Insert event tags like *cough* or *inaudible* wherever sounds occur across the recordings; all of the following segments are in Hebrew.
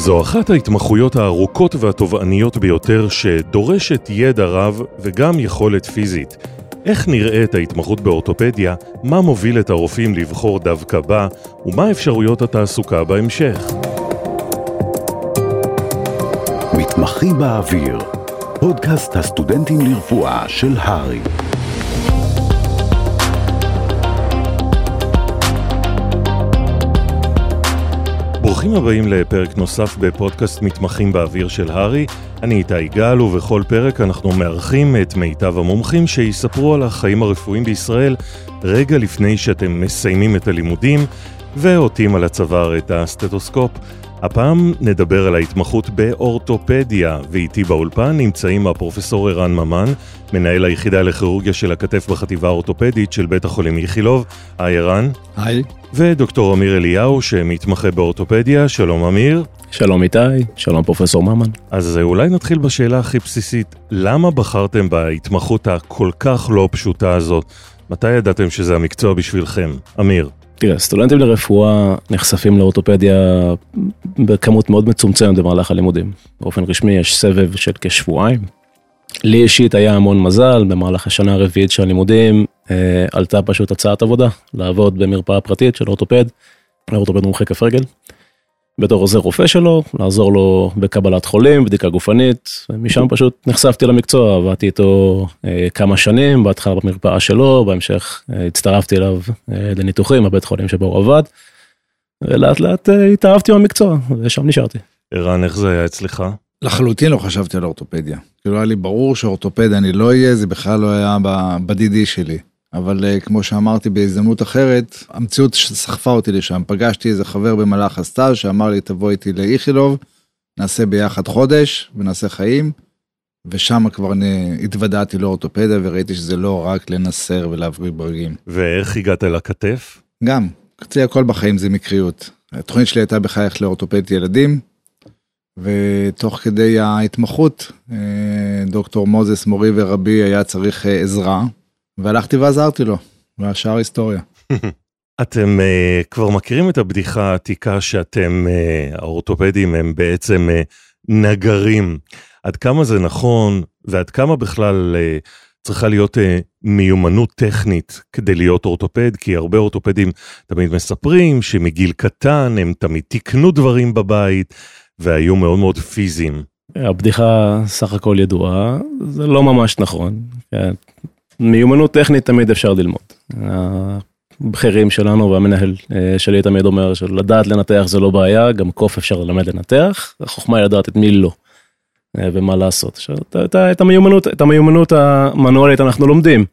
זו אחת ההתמחויות הארוכות והתובעניות ביותר שדורשת ידע רב וגם יכולת פיזית. איך נראית ההתמחות באורתופדיה, מה מוביל את הרופאים לבחור דווקא בה, ומה אפשרויות התעסוקה בהמשך. מתמחים באוויר, פודקאסט הסטודנטים לרפואה של הר"י. ברוכים הבאים לפרק נוסף בפודקאסט מתמחים באוויר של הר"י. אני איתי גל, ובכל פרק אנחנו מארחים את מיטב המומחים שיספרו על החיים הרפואיים בישראל רגע לפני שאתם מסיימים את הלימודים, ועוטים על הצוואר את הסטטוסקופ. הפעם נדבר על ההתמחות באורתופדיה, ואיתי באולפן נמצאים הפרופסור ערן ממן, מנהל היחידה לכירורגיה של הכתף בחטיבה האורתופדית של בית החולים איכילוב. היי ערן. היי. ודוקטור אמיר אליהו, שמתמחה באורתופדיה. שלום אמיר. שלום איתי, שלום פרופסור ממן. אז אולי נתחיל בשאלה הכי בסיסית, למה בחרתם בהתמחות הכל כך לא פשוטה הזאת? מתי ידעתם שזה המקצוע בשבילכם? אמיר. תראה, סטודנטים לרפואה נחשפים לאורתופדיה בכמות מאוד מצומצמת במהלך הלימודים. באופן רשמי יש סבב של כשבועיים. לי אישית היה המון מזל, במהלך השנה הרביעית של הלימודים אה, עלתה פשוט הצעת עבודה, לעבוד במרפאה פרטית של אורתופד, אורתופד מומחה כף רגל. בתור עוזר רופא שלו, לעזור לו בקבלת חולים, בדיקה גופנית, ומשם פשוט נחשפתי למקצוע, עבדתי איתו אה, כמה שנים, בהתחלה במרפאה שלו, בהמשך אה, הצטרפתי אליו אה, לניתוחים בבית חולים שבו הוא עבד, ולאט לאט אה, התאהבתי במקצוע, ושם נשארתי. ערן, איך זה היה אצלך? לחלוטין לא חשבתי על אורתופדיה. כאילו היה לי ברור שאורתופדיה אני לא אהיה, זה בכלל לא היה בדידי שלי. אבל uh, כמו שאמרתי בהזדמנות אחרת, המציאות סחפה אותי לשם. פגשתי איזה חבר במהלך הסטאז' שאמר לי תבוא איתי לאיכילוב, נעשה ביחד חודש ונעשה חיים. ושם כבר התוודעתי לאורתופדיה וראיתי שזה לא רק לנסר ולהבריא ברגים. ואיך הגעת לכתף? גם, אצלי הכל בחיים זה מקריות. התוכנית שלי הייתה בכלל ללכת לאורתופדית ילדים, ותוך כדי ההתמחות, אה, דוקטור מוזס, מורי ורבי, היה צריך אה, עזרה, והלכתי ועזרתי לו, והשאר היסטוריה. *laughs* אתם uh, כבר מכירים את הבדיחה העתיקה שאתם, uh, האורתופדים הם בעצם uh, נגרים. עד כמה זה נכון, ועד כמה בכלל uh, צריכה להיות uh, מיומנות טכנית כדי להיות אורתופד, כי הרבה אורתופדים תמיד מספרים שמגיל קטן הם תמיד תיקנו דברים בבית, והיו מאוד מאוד פיזיים. הבדיחה סך הכל ידועה, זה לא ממש נכון. מיומנות טכנית תמיד אפשר ללמוד. הבכירים שלנו והמנהל אה, שלי תמיד אומר שלדעת לנתח זה לא בעיה, גם קוף אפשר ללמד לנתח, החוכמה היא לדעת את מי לא אה, ומה לעשות. עכשיו, את, את, המיומנות, את המיומנות המנואלית אנחנו לומדים.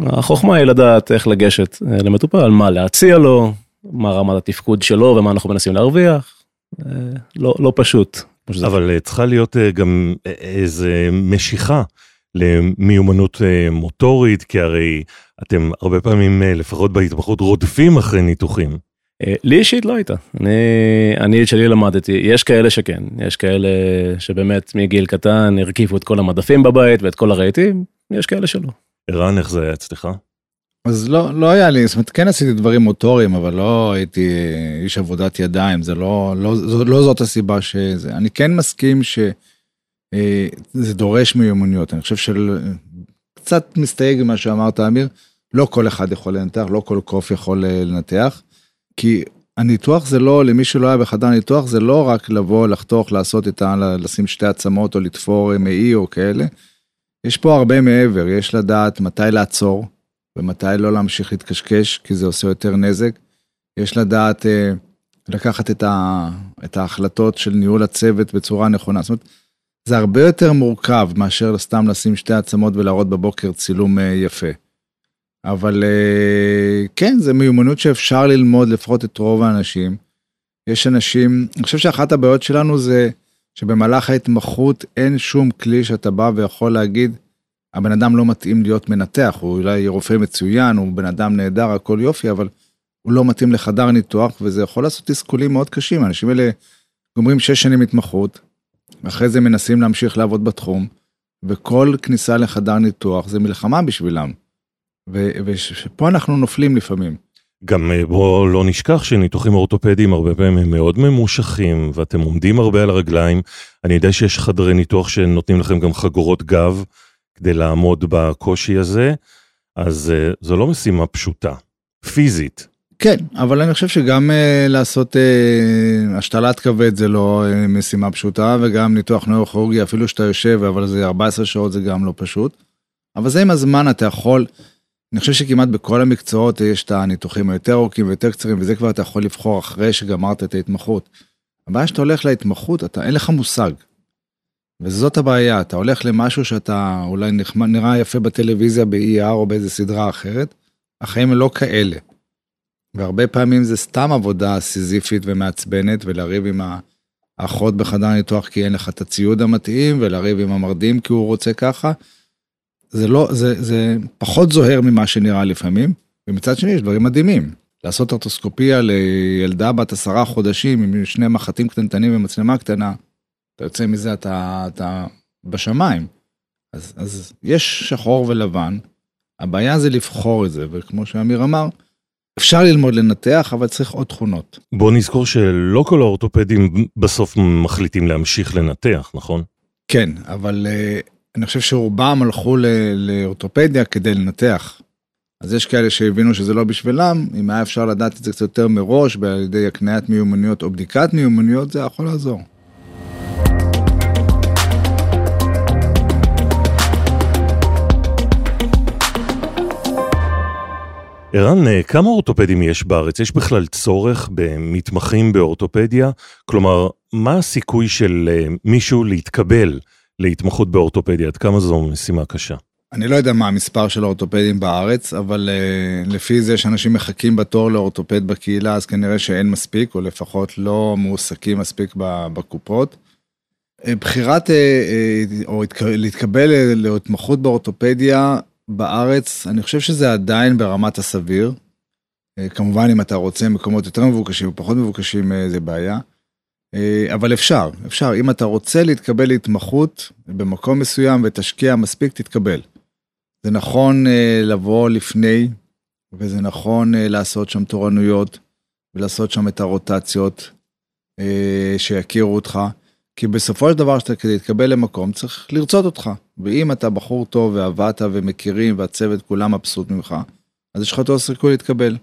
החוכמה היא לדעת איך לגשת אה, למטופל, מה להציע לו, מה רמת התפקוד שלו ומה אנחנו מנסים להרוויח. לא, לא פשוט. אבל צריכה להיות גם איזה משיכה למיומנות אה, מוטורית, כי הרי אתם הרבה פעמים, אה, לפחות בהתמחות, רודפים אחרי ניתוחים. אה, לי אישית לא הייתה, אני, אני את שלי למדתי, יש כאלה שכן, יש כאלה שבאמת מגיל קטן הרכיבו את כל המדפים בבית ואת כל הרהיטים, יש כאלה שלא. ערן, איך זה היה אצלך? אז לא, לא היה לי, זאת אומרת, כן עשיתי דברים מוטוריים, אבל לא הייתי איש עבודת ידיים, זה לא, לא, זו, לא זאת הסיבה שזה. אני כן מסכים ש... אה, זה דורש מיומנויות, אני חושב שקצת מסתייג ממה שאמרת אמיר, לא כל אחד יכול לנתח, לא כל קוף יכול אה, לנתח, כי הניתוח זה לא, למי שלא היה בחדר ניתוח, זה לא רק לבוא, לחתוך, לעשות את ה... לשים שתי עצמות או לתפור מעי או כאלה. יש פה הרבה מעבר, יש לדעת מתי לעצור ומתי לא להמשיך להתקשקש, כי זה עושה יותר נזק. יש לדעת אה, לקחת את, ה, את ההחלטות של ניהול הצוות בצורה נכונה. זאת אומרת, זה הרבה יותר מורכב מאשר סתם לשים שתי עצמות ולהראות בבוקר צילום אה, יפה. אבל אה, כן, זה מיומנות שאפשר ללמוד לפחות את רוב האנשים. יש אנשים, אני חושב שאחת הבעיות שלנו זה שבמהלך ההתמחות אין שום כלי שאתה בא ויכול להגיד, הבן אדם לא מתאים להיות מנתח, הוא אולי רופא מצוין, הוא בן אדם נהדר, הכל יופי, אבל הוא לא מתאים לחדר ניתוח, וזה יכול לעשות תסכולים מאוד קשים. האנשים האלה גומרים שש שנים התמחות, אחרי זה מנסים להמשיך לעבוד בתחום, וכל כניסה לחדר ניתוח זה מלחמה בשבילם. ופה אנחנו נופלים לפעמים. גם אה, בואו לא נשכח שניתוחים אורתופדיים הרבה פעמים הם מאוד ממושכים ואתם עומדים הרבה על הרגליים. אני יודע שיש חדרי ניתוח שנותנים לכם גם חגורות גב כדי לעמוד בקושי הזה, אז uh, זו לא משימה פשוטה, פיזית. כן, אבל אני חושב שגם uh, לעשות uh, השתלת כבד זה לא uh, משימה פשוטה, וגם ניתוח נוירוכירורגי, אפילו שאתה יושב, אבל זה 14 שעות זה גם לא פשוט. אבל זה עם הזמן אתה יכול, אני חושב שכמעט בכל המקצועות יש את הניתוחים היותר ארוכים ויותר קצרים, וזה כבר אתה יכול לבחור אחרי שגמרת את ההתמחות. הבעיה שאתה הולך להתמחות, אתה אין לך מושג. וזאת הבעיה, אתה הולך למשהו שאתה אולי נחמד, נראה יפה בטלוויזיה, ב-ER או באיזה סדרה אחרת, החיים הם לא כאלה. והרבה פעמים זה סתם עבודה סיזיפית ומעצבנת, ולריב עם האחות בחדר ניתוח כי אין לך את הציוד המתאים, ולריב עם המרדים כי הוא רוצה ככה. זה לא, זה, זה פחות זוהר ממה שנראה לפעמים, ומצד שני יש דברים מדהימים. לעשות ארטוסקופיה לילדה בת עשרה חודשים עם שני מחטים קטנטנים ומצלמה קטנה, אתה יוצא מזה, אתה, אתה בשמיים. אז, אז יש שחור ולבן, הבעיה זה לבחור את זה, וכמו שאמיר אמר, אפשר ללמוד לנתח, אבל צריך עוד תכונות. בוא נזכור שלא כל האורתופדים בסוף מחליטים להמשיך לנתח, נכון? כן, אבל uh, אני חושב שרובם הלכו לאורתופדיה כדי לנתח. אז יש כאלה שהבינו שזה לא בשבילם, אם היה אפשר לדעת את זה קצת יותר מראש, על ידי הקניית מיומנויות או בדיקת מיומנויות, זה יכול לעזור. ערן, אה, כמה אורתופדים יש בארץ? יש בכלל צורך במתמחים באורתופדיה? כלומר, מה הסיכוי של אה, מישהו להתקבל להתמחות באורתופדיה? עד כמה זו משימה קשה? אני לא יודע מה המספר של האורתופדים בארץ, אבל uh, לפי זה שאנשים מחכים בתור לאורתופד בקהילה, אז כנראה שאין מספיק, או לפחות לא מועסקים מספיק בקופות. בחירת, uh, uh, או להתקבל להתמחות באורתופדיה, בארץ, אני חושב שזה עדיין ברמת הסביר. אה, כמובן, אם אתה רוצה מקומות יותר מבוקשים או פחות מבוקשים, אה, זה בעיה. אה, אבל אפשר, אפשר. אם אתה רוצה להתקבל להתמחות במקום מסוים ותשקיע מספיק, תתקבל. זה נכון לבוא לפני, וזה נכון לעשות שם תורנויות, ולעשות שם את הרוטציות, שיכירו אותך. כי בסופו של דבר, שאתה כדי להתקבל למקום, צריך לרצות אותך. ואם אתה בחור טוב ועבדת ומכירים והצוות כולם מבסוט ממך, אז יש לך יותר סיכוי להתקבל.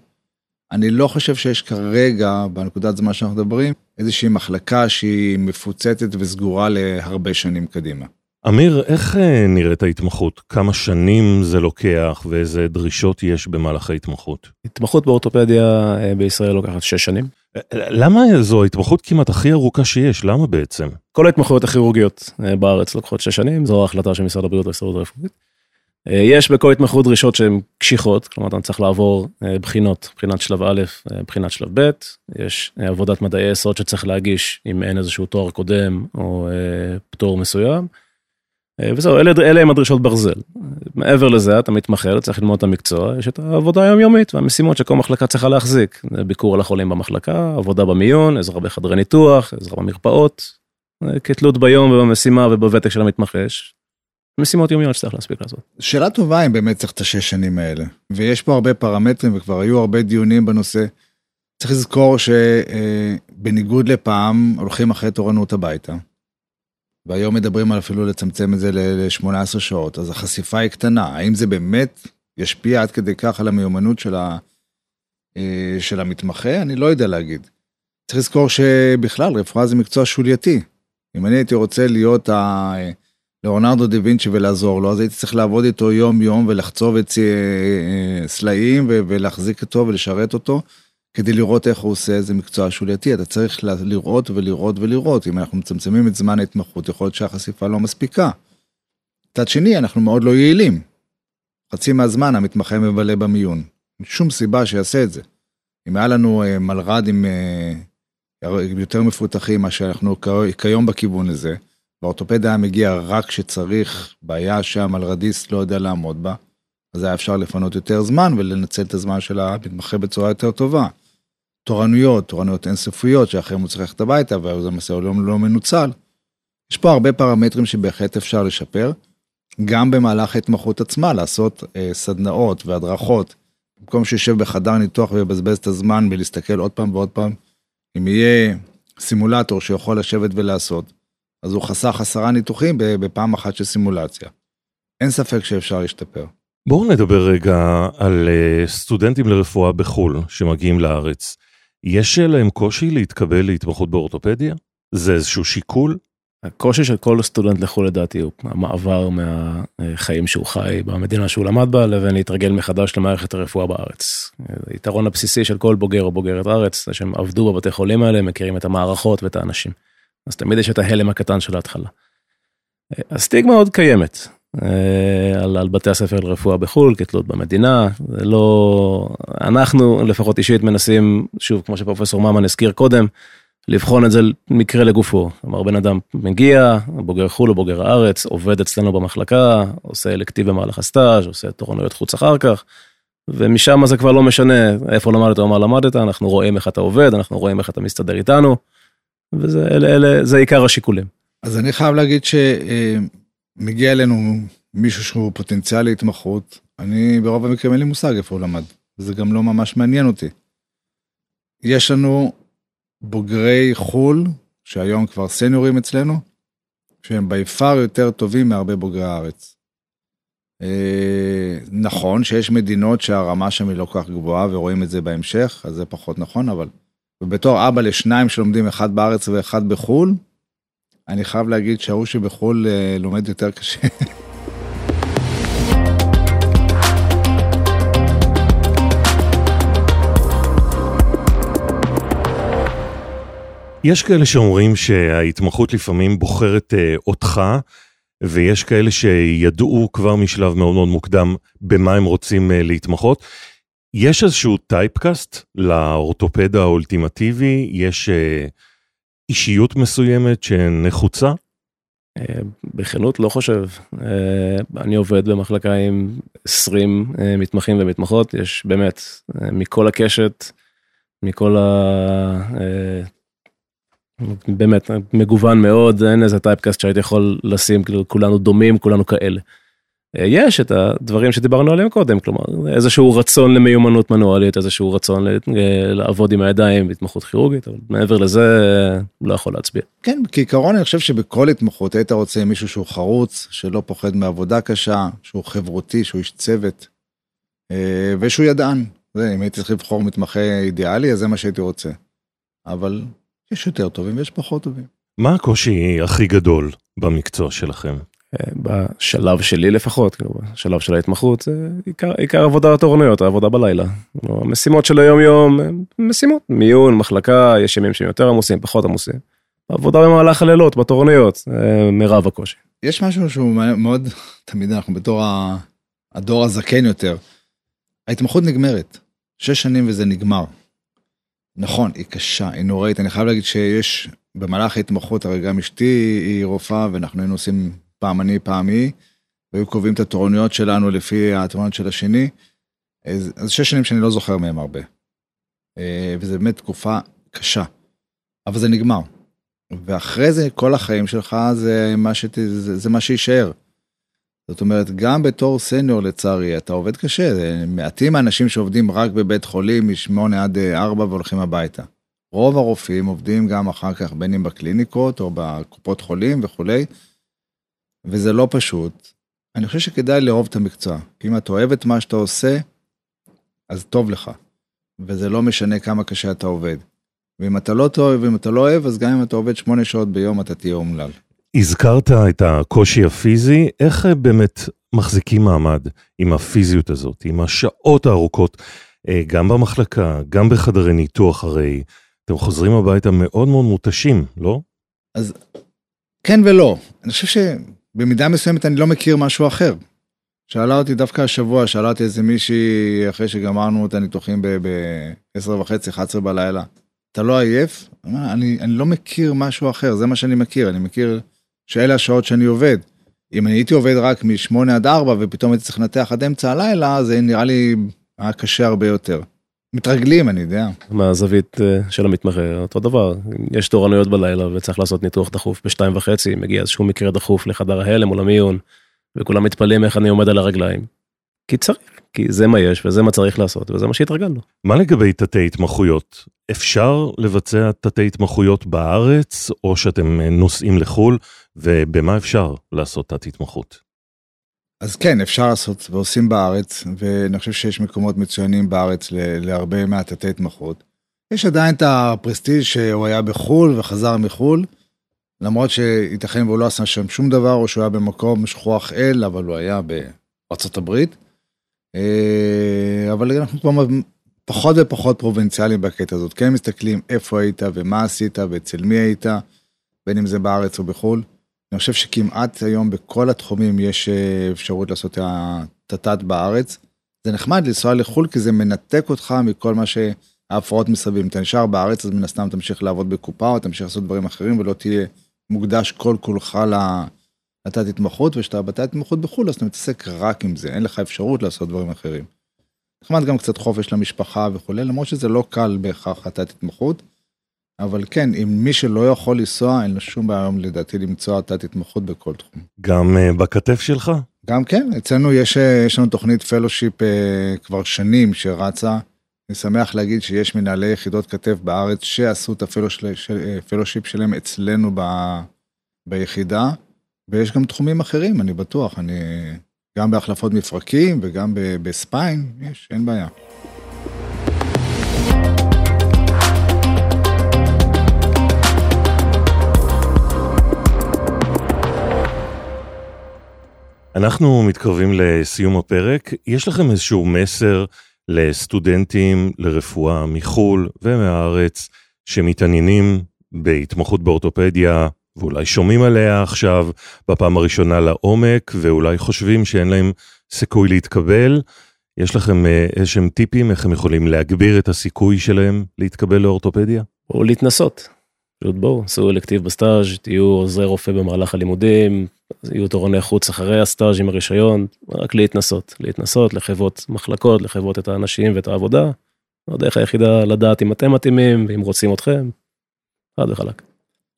אני לא חושב שיש כרגע, בנקודת זמן שאנחנו מדברים, איזושהי מחלקה שהיא מפוצצת וסגורה להרבה שנים קדימה. אמיר, איך אה, נראית ההתמחות? כמה שנים זה לוקח ואיזה דרישות יש במהלך ההתמחות? התמחות באורתופדיה אה, בישראל לוקחת 6 שנים. למה זו ההתמחות כמעט הכי ארוכה שיש? למה בעצם? כל ההתמחויות הכירורגיות אה, בארץ לוקחות 6 שנים, זו ההחלטה של משרד הבריאות וההסתדרות הרפואית. יש בכל התמחות דרישות שהן קשיחות, כלומר אתה צריך לעבור בחינות, בחינת שלב א', בחינת שלב ב', יש עבודת מדעי יסוד שצריך להגיש אם אין איזשהו תואר קודם או פטור מסוים. אה, וזהו, אלה, אלה הם הדרישות ברזל. מעבר לזה, אתה מתמחה, צריך ללמוד את המקצוע, יש את העבודה היומיומית והמשימות שכל מחלקה צריכה להחזיק. ביקור על החולים במחלקה, עבודה במיון, עזרה בחדרי ניתוח, עזרה במרפאות. אה, כתלות ביום ובמשימה ובוותק של המתמחה, יש משימות יומיות שצריך להספיק לעשות. שאלה טובה אם באמת צריך את השש שנים האלה. ויש פה הרבה פרמטרים וכבר היו הרבה דיונים בנושא. צריך לזכור שבניגוד לפעם הולכים אחרי תורנות הביתה. והיום מדברים על אפילו לצמצם את זה ל-18 שעות, אז החשיפה היא קטנה. האם זה באמת ישפיע עד כדי כך על המיומנות של, ה, אה, של המתמחה? אני לא יודע להגיד. צריך לזכור שבכלל רפואה זה מקצוע שולייתי. אם אני הייתי רוצה להיות ה... לאורנרדו דה וינצ'י ולעזור לו, אז הייתי צריך לעבוד איתו יום יום ולחצוב את אה, אה, סלעים ולהחזיק אותו ולשרת אותו. כדי לראות איך הוא עושה איזה מקצוע שולייתי, אתה צריך לראות ולראות ולראות. אם אנחנו מצמצמים את זמן ההתמחות, יכול להיות שהחשיפה לא מספיקה. מצד שני, אנחנו מאוד לא יעילים. חצי מהזמן המתמחה מבלה במיון. אין שום סיבה שיעשה את זה. אם היה לנו אה, מלר"דים אה, יותר מפותחים, מה שאנחנו כיום בכיוון הזה, והאורתופד היה מגיע רק כשצריך בעיה שהמלרדיסט לא יודע לעמוד בה, אז היה אפשר לפנות יותר זמן ולנצל את הזמן של המתמחה בצורה יותר טובה. תורנויות, תורנויות אינסופיות שאחריהם הוא צריך ללכת הביתה ואז המסע הוא לא, לא מנוצל. יש פה הרבה פרמטרים שבהחלט אפשר לשפר. גם במהלך ההתמחות עצמה לעשות אה, סדנאות והדרכות במקום שישב בחדר ניתוח ויבזבז את הזמן ולהסתכל עוד פעם ועוד פעם, אם יהיה סימולטור שיכול לשבת ולעשות, אז הוא חסך עשרה ניתוחים בפעם אחת של סימולציה. אין ספק שאפשר להשתפר. בואו נדבר רגע על אה, סטודנטים לרפואה בחו"ל שמגיעים לארץ. יש להם קושי להתקבל להתמחות באורתופדיה? זה איזשהו שיקול? הקושי של כל סטודנט לחו"ל לדעתי הוא המעבר מהחיים שהוא חי במדינה שהוא למד בה לבין להתרגל מחדש למערכת הרפואה בארץ. היתרון הבסיסי של כל בוגר או בוגרת ארץ זה שהם עבדו בבתי חולים האלה, מכירים את המערכות ואת האנשים. אז תמיד יש את ההלם הקטן של ההתחלה. הסטיגמה עוד קיימת על, על בתי הספר לרפואה בחו"ל כתלות במדינה, זה לא, אנחנו לפחות אישית מנסים, שוב כמו שפרופסור ממן הזכיר קודם, לבחון את זה מקרה לגופו. כלומר, בן אדם מגיע, בוגר חו"ל או בוגר הארץ, עובד אצלנו במחלקה, עושה אלקטיב במהלך הסטאז', עושה תורנויות חוץ אחר כך, ומשם זה כבר לא משנה איפה למדת או מה למדת, אנחנו רואים איך אתה עובד, אנחנו רואים איך אתה מסתדר איתנו, וזה אלה, אלה, זה עיקר השיקולים. אז אני חייב להגיד שמגיע אלינו מישהו שהוא פוטנציאל להתמחות, אני ברוב המקרים אין לי מושג איפה הוא למד, וזה גם לא ממש מעניין אותי. יש לנו בוגרי חו"ל, שהיום כבר סניורים אצלנו, שהם בי פאר יותר טובים מהרבה בוגרי הארץ. אה, נכון שיש מדינות שהרמה שם היא לא כל כך גבוהה ורואים את זה בהמשך, אז זה פחות נכון, אבל ובתור אבא לשניים שלומדים אחד בארץ ואחד בחו"ל, אני חייב להגיד שההוא שבחו"ל אה, לומד יותר קשה. יש כאלה שאומרים שההתמחות לפעמים בוחרת אה, אותך, ויש כאלה שידעו כבר משלב מאוד מאוד מוקדם במה הם רוצים אה, להתמחות. יש איזשהו טייפקאסט לאורתופד האולטימטיבי? יש אה, אישיות מסוימת שנחוצה? אה, בכנות לא חושב. אה, אני עובד במחלקה עם 20 אה, מתמחים ומתמחות, יש באמת מכל הקשת, מכל ה... באמת מגוון מאוד אין איזה טייפקאסט שהייתי יכול לשים כאילו כולנו דומים כולנו כאלה. אה, יש את הדברים שדיברנו עליהם קודם כלומר איזשהו רצון למיומנות מנואלית איזשהו רצון אה, לעבוד עם הידיים התמחות כירורגית אבל מעבר לזה לא יכול להצביע. כן כעיקרון אני חושב שבכל התמחות היית רוצה מישהו שהוא חרוץ שלא פוחד מעבודה קשה שהוא חברותי שהוא איש צוות אה, ושהוא ידען. זה, אם הייתי צריך לבחור מתמחה אידיאלי אז זה מה שהייתי רוצה. אבל יש יותר טובים ויש פחות טובים. מה הקושי הכי גדול במקצוע שלכם? אה, בשלב שלי לפחות, כאילו, בשלב של ההתמחות, זה עיקר, עיקר עבודה התורנויות, העבודה בלילה. כאילו, המשימות של היום יום משימות, מיון, מחלקה, יש ימים שהם יותר עמוסים, פחות עמוסים. עבודה במהלך הלילות, בתורנויות, מרב הקושי. יש משהו שהוא מאוד, תמיד אנחנו בתור הדור הזקן יותר, ההתמחות נגמרת, שש שנים וזה נגמר. נכון, היא קשה, היא נוראית, אני חייב להגיד שיש במהלך ההתמחות, הרי גם אשתי היא רופאה ואנחנו היינו עושים פעם אני, פעם היא, והיו קובעים את התורנויות שלנו לפי התורנויות של השני. אז, אז שש שנים שאני לא זוכר מהם הרבה. אה, וזה באמת תקופה קשה, אבל זה נגמר. ואחרי זה כל החיים שלך זה מה, שת, זה, זה מה שיישאר. זאת אומרת, גם בתור סניור לצערי, אתה עובד קשה, מעטים האנשים שעובדים רק בבית חולים משמונה עד ארבע והולכים הביתה. רוב הרופאים עובדים גם אחר כך בין אם בקליניקות או בקופות חולים וכולי, וזה לא פשוט. אני חושב שכדאי לאהוב את המקצוע. אם אתה אוהב את מה שאתה עושה, אז טוב לך. וזה לא משנה כמה קשה אתה עובד. ואם אתה לא טוב, ואם אתה לא אוהב, אז גם אם אתה עובד שמונה שעות ביום, אתה תהיה אומלל. הזכרת את הקושי הפיזי, איך באמת מחזיקים מעמד עם הפיזיות הזאת, עם השעות הארוכות, אה, גם במחלקה, גם בחדרי ניתוח הרי, אתם חוזרים הביתה מאוד מאוד מותשים, לא? אז כן ולא. אני חושב שבמידה מסוימת אני לא מכיר משהו אחר. שאלה אותי דווקא השבוע, שאלה אותי איזה מישהי אחרי שגמרנו את הניתוחים ב-10 וחצי, 11 בלילה. אתה לא עייף? אני, אני לא מכיר משהו אחר, זה מה שאני מכיר, אני מכיר שאלה השעות שאני עובד. אם אני הייתי עובד רק מ-8 עד 4 ופתאום הייתי צריך לנתח עד אמצע הלילה, זה נראה לי היה קשה הרבה יותר. מתרגלים, אני יודע. מהזווית אה, של המתמחה, אותו דבר. יש תורנויות בלילה וצריך לעשות ניתוח דחוף בשתיים וחצי, מגיע איזשהו מקרה דחוף לחדר ההלם או למיון, וכולם מתפלאים איך אני עומד על הרגליים. כי צריך, כי זה מה יש וזה מה צריך לעשות וזה מה שהתרגלנו. מה לגבי תתי התמחויות? אפשר לבצע תתי התמחויות בארץ, או שאתם נוסעים לחו"ל, ובמה אפשר לעשות תת התמחות? אז כן, אפשר לעשות ועושים בארץ, ואני חושב שיש מקומות מצוינים בארץ להרבה מהתתי התמחות. יש עדיין את הפרסטיג' שהוא היה בחו"ל וחזר מחו"ל, למרות שייתכן והוא לא עשה שם שום דבר, או שהוא היה במקום שכוח אל, אבל הוא היה בארצות הברית. אה, אבל אנחנו כבר פחות ופחות פרובינציאליים בקטע הזאת, כן מסתכלים איפה היית ומה עשית ואצל מי היית, בין אם זה בארץ או בחו"ל. אני חושב שכמעט היום בכל התחומים יש אה, אפשרות לעשות את התת בארץ. זה נחמד לנסוע לחו"ל כי זה מנתק אותך מכל מה שההפרעות מסביב. אם אתה נשאר בארץ אז מן הסתם תמשיך לעבוד בקופה או תמשיך לעשות דברים אחרים ולא תהיה מוקדש כל כולך לתת התמחות וכשאתה בתת התמחות בחו"ל אז אתה מתעסק רק עם זה אין לך אפשרות לעשות דברים אחרים. נחמד גם קצת חופש למשפחה וכולי למרות שזה לא קל בהכרח לתת התמחות. אבל כן, אם מי שלא יכול לנסוע, אין לו שום בעיה היום לדעתי למצוא תת התמחות בכל תחום. גם אה, בכתף שלך? גם כן, אצלנו יש, אה, יש לנו תוכנית fellowship אה, כבר שנים שרצה. אני שמח להגיד שיש מנהלי יחידות כתף בארץ שעשו את ה fellowship שלהם אצלנו ב, ביחידה, ויש גם תחומים אחרים, אני בטוח, אני גם בהחלפות מפרקים וגם בספיין, יש, אין בעיה. אנחנו מתקרבים לסיום הפרק. יש לכם איזשהו מסר לסטודנטים לרפואה מחו"ל ומהארץ שמתעניינים בהתמחות באורתופדיה ואולי שומעים עליה עכשיו בפעם הראשונה לעומק ואולי חושבים שאין להם סיכוי להתקבל. יש לכם אה, איזשהם טיפים איך הם יכולים להגביר את הסיכוי שלהם להתקבל לאורתופדיה? או להתנסות. פשוט בואו, עשו אלקטיב בסטאז', תהיו עוזרי רופא במהלך הלימודים, יהיו תורני חוץ אחרי הסטאז' עם הרישיון, רק להתנסות, להתנסות, לחוות מחלקות, לחוות את האנשים ואת העבודה. הדרך היחידה לדעת אם אתם מתאימים ואם רוצים אתכם, חד וחלק.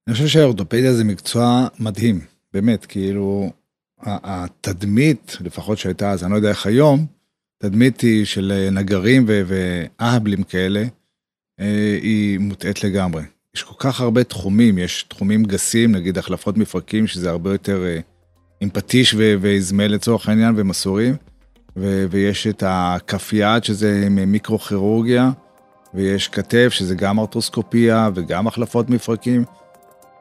אני חושב שהאורתופדיה זה מקצוע מדהים, באמת, כאילו, התדמית, לפחות שהייתה אז, אני לא יודע איך היום, תדמית היא של נגרים ואהבלים כאלה, אה, היא מוטעית לגמרי. יש כל כך הרבה תחומים, יש תחומים גסים, נגיד החלפות מפרקים, שזה הרבה יותר אה, עם פטיש ואזמל לצורך העניין ומסורים, ו- ויש את הכף יד, שזה מיקרו-כירורגיה, ויש כתף, שזה גם ארטרוסקופיה וגם החלפות מפרקים.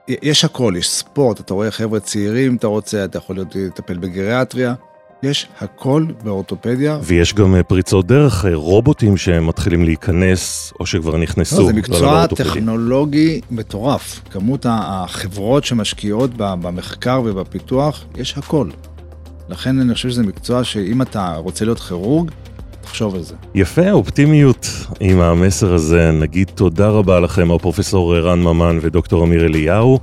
יש הכל, יש ספורט, אתה רואה חבר'ה צעירים, אתה רוצה, אתה יכול לטפל בגריאטריה. יש הכל באורתופדיה. ויש גם אה, פריצות דרך, אה, רובוטים שמתחילים להיכנס, או שכבר נכנסו. לא, זה מקצוע טכנולוגי מטורף. כמות החברות שמשקיעות במחקר ובפיתוח, יש הכל. לכן אני חושב שזה מקצוע שאם אתה רוצה להיות כירורג, תחשוב על זה. יפה, אופטימיות. עם המסר הזה נגיד תודה רבה לכם, הפרופסור רן ממן ודוקטור אמיר אליהו.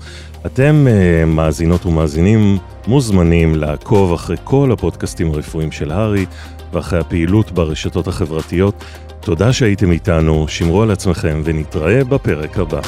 אתם uh, מאזינות ומאזינים מוזמנים לעקוב אחרי כל הפודקאסטים הרפואיים של הארי ואחרי הפעילות ברשתות החברתיות. תודה שהייתם איתנו, שמרו על עצמכם ונתראה בפרק הבא.